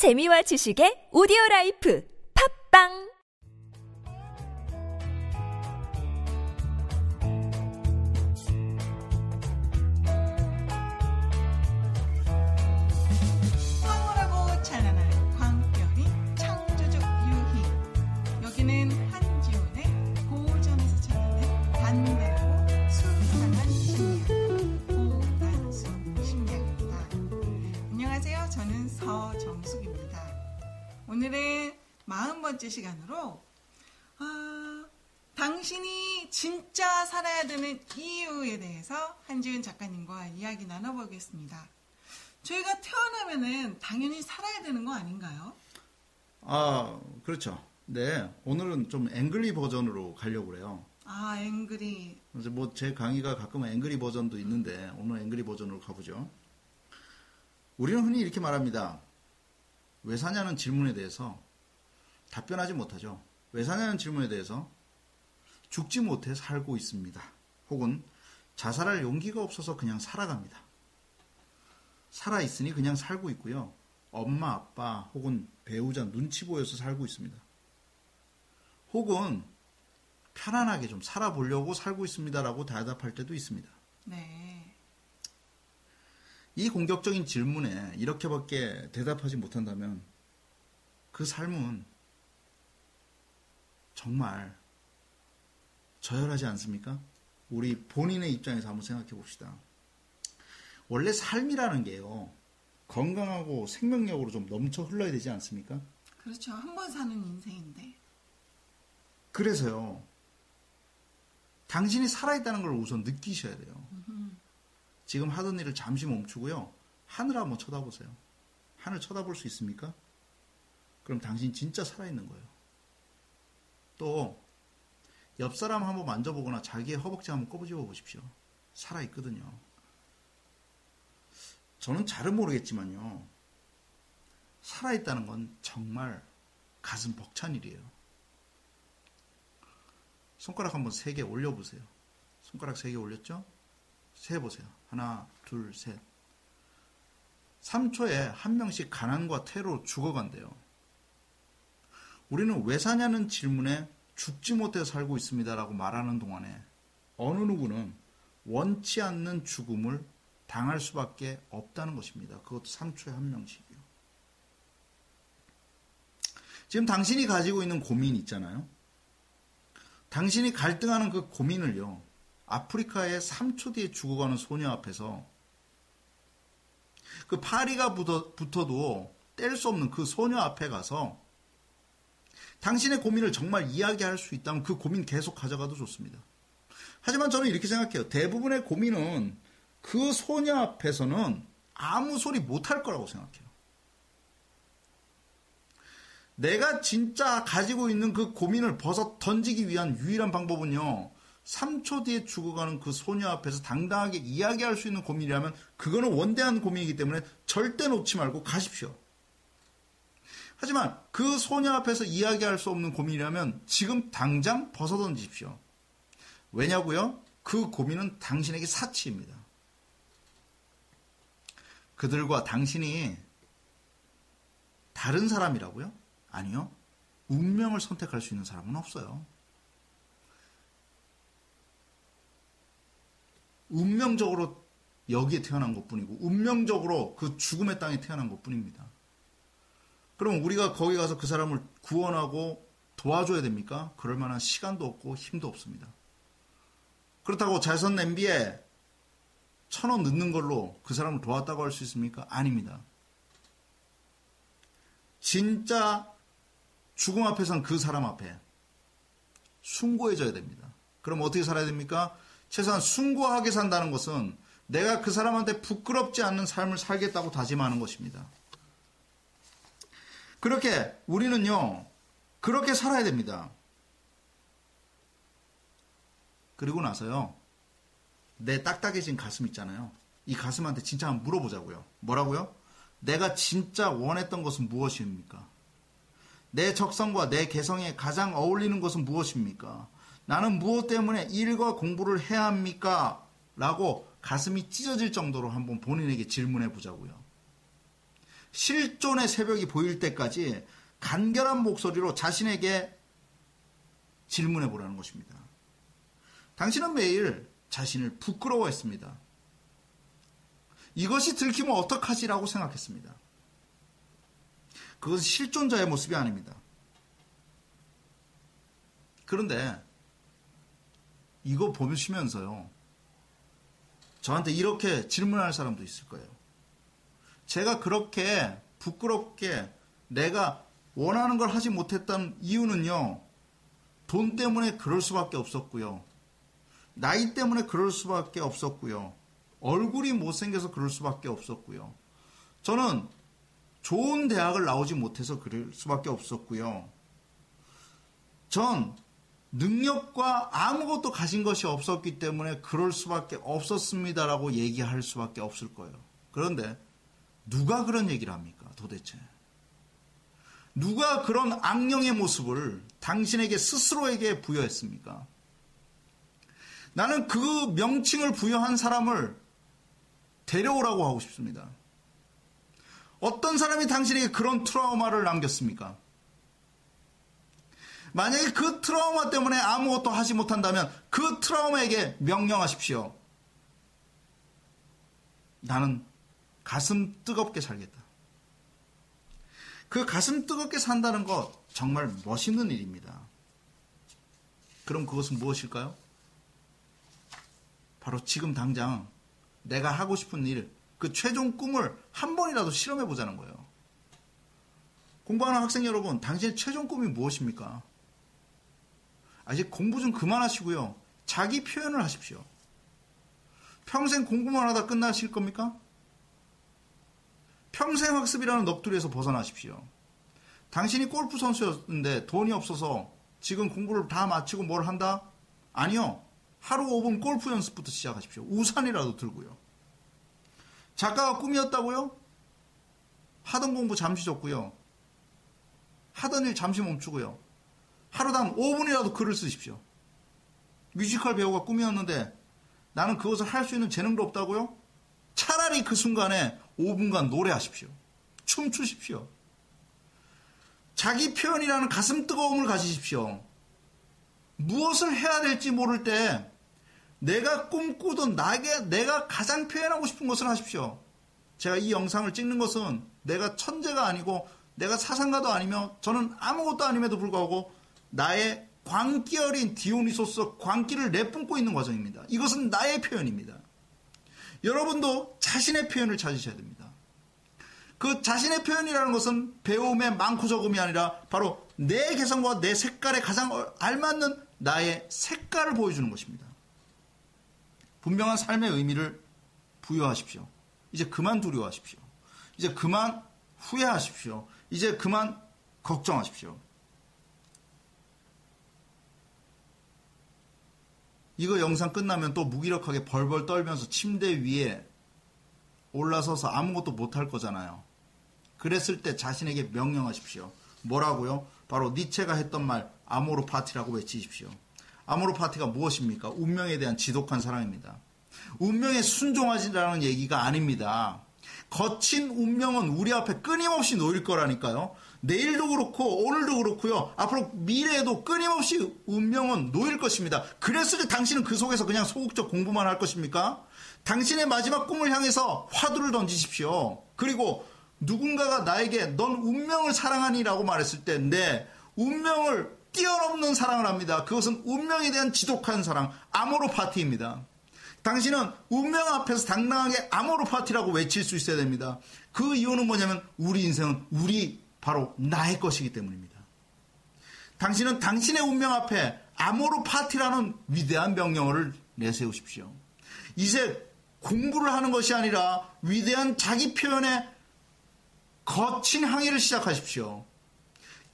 재미와 지식의 오디오 라이프. 팝빵 시간으로 아, 당신이 진짜 살아야 되는 이유에 대해서 한지훈 작가님과 이야기 나눠보겠습니다 저희가 태어나면은 당연히 살아야 되는 거 아닌가요? 아, 그렇죠. 네. 오늘은 좀 angry 버전으로 가려고 그래요. 아, angry. 그래서 뭐 제 강의가 가끔은 angry 버전도 있는데 오늘 angry 버전으로 가보죠. 우리는 흔히 이렇게 말합니다. 왜 사냐는 질문에 대해서 답변하지 못하죠. 왜 사냐는 질문에 대해서 죽지 못해 살고 있습니다. 혹은 자살할 용기가 없어서 그냥 살아갑니다. 살아있으니 그냥 살고 있고요. 엄마, 아빠 혹은 배우자 눈치 보여서 살고 있습니다. 혹은 편안하게 좀 살아보려고 살고 있습니다라고 대답할 때도 있습니다. 네. 이 공격적인 질문에 이렇게밖에 대답하지 못한다면 그 삶은 정말 저열하지 않습니까? 우리 본인의 입장에서 한번 생각해 봅시다. 원래 삶이라는 게요, 건강하고 생명력으로 좀 넘쳐 흘러야 되지 않습니까? 그렇죠. 한 번 사는 인생인데. 그래서요, 당신이 살아있다는 걸 우선 느끼셔야 돼요. 지금 하던 일을 잠시 멈추고요, 하늘 한번 쳐다보세요. 하늘 쳐다볼 수 있습니까? 그럼 당신 진짜 살아있는 거예요. 또, 옆 사람 한번 만져보거나 자기의 허벅지 한번 꼬부집어 보십시오. 살아있거든요. 저는 잘은 모르겠지만요. 살아있다는 건 정말 가슴 벅찬 일이에요. 손가락 한번 세 개 올려보세요. 손가락 세 개 올렸죠? 세보세요. 하나, 둘, 셋. 3초에 한 명씩 가난과 태로 죽어간대요. 우리는 왜 사냐는 질문에 죽지 못해 살고 있습니다라고 말하는 동안에 어느 누구는 원치 않는 죽음을 당할 수밖에 없다는 것입니다. 그것도 3초에 한 명씩이요. 지금 당신이 가지고 있는 고민 있잖아요. 당신이 갈등하는 그 고민을요. 아프리카의 3초 뒤에 죽어가는 소녀 앞에서 그 파리가 붙어, 붙어도 뗄 수 없는 그 소녀 앞에 가서 당신의 고민을 정말 이야기할 수 있다면 그 고민 계속 가져가도 좋습니다. 하지만 저는 이렇게 생각해요. 대부분의 고민은 그 소녀 앞에서는 아무 소리 못할 거라고 생각해요. 내가 진짜 가지고 있는 그 고민을 벗어 던지기 위한 유일한 방법은요. 3초 뒤에 죽어가는 그 소녀 앞에서 당당하게 이야기할 수 있는 고민이라면 그거는 원대한 고민이기 때문에 절대 놓지 말고 가십시오. 하지만 그 소녀 앞에서 이야기할 수 없는 고민이라면 지금 당장 벗어 던지십시오. 왜냐고요? 그 고민은 당신에게 사치입니다. 그들과 당신이 다른 사람이라고요? 아니요. 운명을 선택할 수 있는 사람은 없어요. 운명적으로 여기에 태어난 것 뿐이고, 운명적으로 그 죽음의 땅에 태어난 것 뿐입니다. 그럼 우리가 거기 가서 그 사람을 구원하고 도와줘야 됩니까? 그럴 만한 시간도 없고 힘도 없습니다. 그렇다고 자선 냄비에 천 원 넣는 걸로 그 사람을 도왔다고 할 수 있습니까? 아닙니다. 진짜 죽음 앞에선 그 사람 앞에 숭고해져야 됩니다. 그럼 어떻게 살아야 됩니까? 최소한 숭고하게 산다는 것은 내가 그 사람한테 부끄럽지 않는 삶을 살겠다고 다짐하는 것입니다. 그렇게 우리는요, 그렇게 살아야 됩니다. 그리고 나서요, 내 딱딱해진 가슴 있잖아요. 이 가슴한테 진짜 한번 물어보자고요. 뭐라고요? 내가 진짜 원했던 것은 무엇입니까? 내 적성과 내 개성에 가장 어울리는 것은 무엇입니까? 나는 무엇 때문에 일과 공부를 해야 합니까? 라고 가슴이 찢어질 정도로 한번 본인에게 질문해 보자고요. 실존의 새벽이 보일 때까지 간결한 목소리로 자신에게 질문해 보라는 것입니다. 당신은 매일 자신을 부끄러워했습니다. 이것이 들키면 어떡하지라고 생각했습니다. 그것은 실존자의 모습이 아닙니다. 그런데 이거 보시면서요. 저한테 이렇게 질문할 사람도 있을 거예요. 제가 그렇게 부끄럽게 내가 원하는 걸 하지 못했던 이유는요. 돈 때문에 그럴 수밖에 없었고요. 나이 때문에 그럴 수밖에 없었고요. 얼굴이 못생겨서 그럴 수밖에 없었고요. 저는 좋은 대학을 나오지 못해서 그럴 수밖에 없었고요. 전 능력과 아무것도 가진 것이 없었기 때문에 그럴 수밖에 없었습니다라고 얘기할 수밖에 없을 거예요. 그런데 누가 그런 얘기를 합니까? 도대체. 누가 그런 악령의 모습을 당신에게 스스로에게 부여했습니까? 나는 그 명칭을 부여한 사람을 데려오라고 하고 싶습니다. 어떤 사람이 당신에게 그런 트라우마를 남겼습니까? 만약에 그 트라우마 때문에 아무것도 하지 못한다면 그 트라우마에게 명령하십시오. 나는 가슴 뜨겁게 살겠다. 그 가슴 뜨겁게 산다는 것 정말 멋있는 일입니다. 그럼 그것은 무엇일까요? 바로 지금 당장 내가 하고 싶은 일, 그 최종 꿈을 한 번이라도 실험해 보자는 거예요. 공부하는 학생 여러분, 당신의 최종 꿈이 무엇입니까? 아직 공부 좀 그만하시고요. 자기 표현을 하십시오. 평생 공부만 하다 끝나실 겁니까? 평생 학습이라는 넋두리에서 벗어나십시오. 당신이 골프 선수였는데 돈이 없어서 지금 공부를 다 마치고 뭘 한다? 아니요. 하루 5분 골프 연습부터 시작하십시오. 우산이라도 들고요. 작가가 꿈이었다고요? 하던 공부 잠시 줬고요. 하던 일 잠시 멈추고요. 하루당 5분이라도 글을 쓰십시오. 뮤지컬 배우가 꿈이었는데 나는 그것을 할 수 있는 재능도 없다고요? 차라리 그 순간에 5분간 노래하십시오. 춤추십시오. 자기 표현이라는 가슴 뜨거움을 가지십시오. 무엇을 해야 될지 모를 때 내가 꿈꾸던 나게 내가 가장 표현하고 싶은 것을 하십시오. 제가 이 영상을 찍는 것은 내가 천재가 아니고 내가 사상가도 아니며 저는 아무것도 아님에도 불구하고 나의 광기 어린 디오니소스 광기를 내뿜고 있는 과정입니다. 이것은 나의 표현입니다. 여러분도 자신의 표현을 찾으셔야 됩니다. 그 자신의 표현이라는 것은 배움의 많고 적음이 아니라 바로 내 개성과 내 색깔에 가장 알맞는 나의 색깔을 보여주는 것입니다. 분명한 삶의 의미를 부여하십시오. 이제 그만 두려워하십시오. 이제 그만 후회하십시오. 이제 그만 걱정하십시오. 이거 영상 끝나면 또 무기력하게 벌벌 떨면서 침대 위에 올라서서 아무것도 못할 거잖아요. 그랬을 때 자신에게 명령하십시오. 뭐라고요? 바로 니체가 했던 말 아모르 파티라고 외치십시오. 아모르 파티가 무엇입니까? 운명에 대한 지독한 사랑입니다. 운명에 순종하지라는 얘기가 아닙니다. 거친 운명은 우리 앞에 끊임없이 놓일 거라니까요. 내일도 그렇고 오늘도 그렇고요. 앞으로 미래에도 끊임없이 운명은 놓일 것입니다. 때 당신은 그 속에서 그냥 소극적 공부만 할 것입니까? 당신의 마지막 꿈을 향해서 화두를 던지십시오. 그리고 누군가가 나에게 넌 운명을 사랑하니라고 말했을 때 네, 운명을 뛰어넘는 사랑을 합니다. 그것은 운명에 대한 지독한 사랑, 아모로 파티입니다. 당신은 운명 앞에서 당당하게 아모로 파티라고 외칠 수 있어야 됩니다. 그 이유는 뭐냐면 우리 인생은 우리 바로 나의 것이기 때문입니다. 당신은 당신의 운명 앞에 아모로 파티라는 위대한 명령어를 내세우십시오. 이제 공부를 하는 것이 아니라 위대한 자기 표현의 거친 항해를 시작하십시오.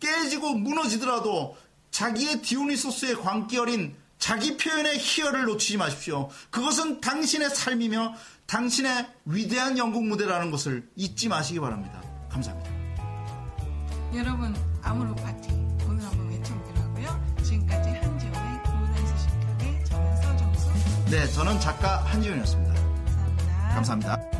깨지고 무너지더라도 자기의 디오니소스의 광기 어린 자기 표현의 희열을 놓치지 마십시오. 그것은 당신의 삶이며 당신의 위대한 연극 무대라는 것을 잊지 마시기 바랍니다. 감사합니다. 여러분 아모르 파티 오늘 한번 외쳐보기로 하고요. 지금까지 한지원의 고난수 식탁의 저는 서정수 네, 저는 작가 한지훈이었습니다. 감사합니다. 감사합니다.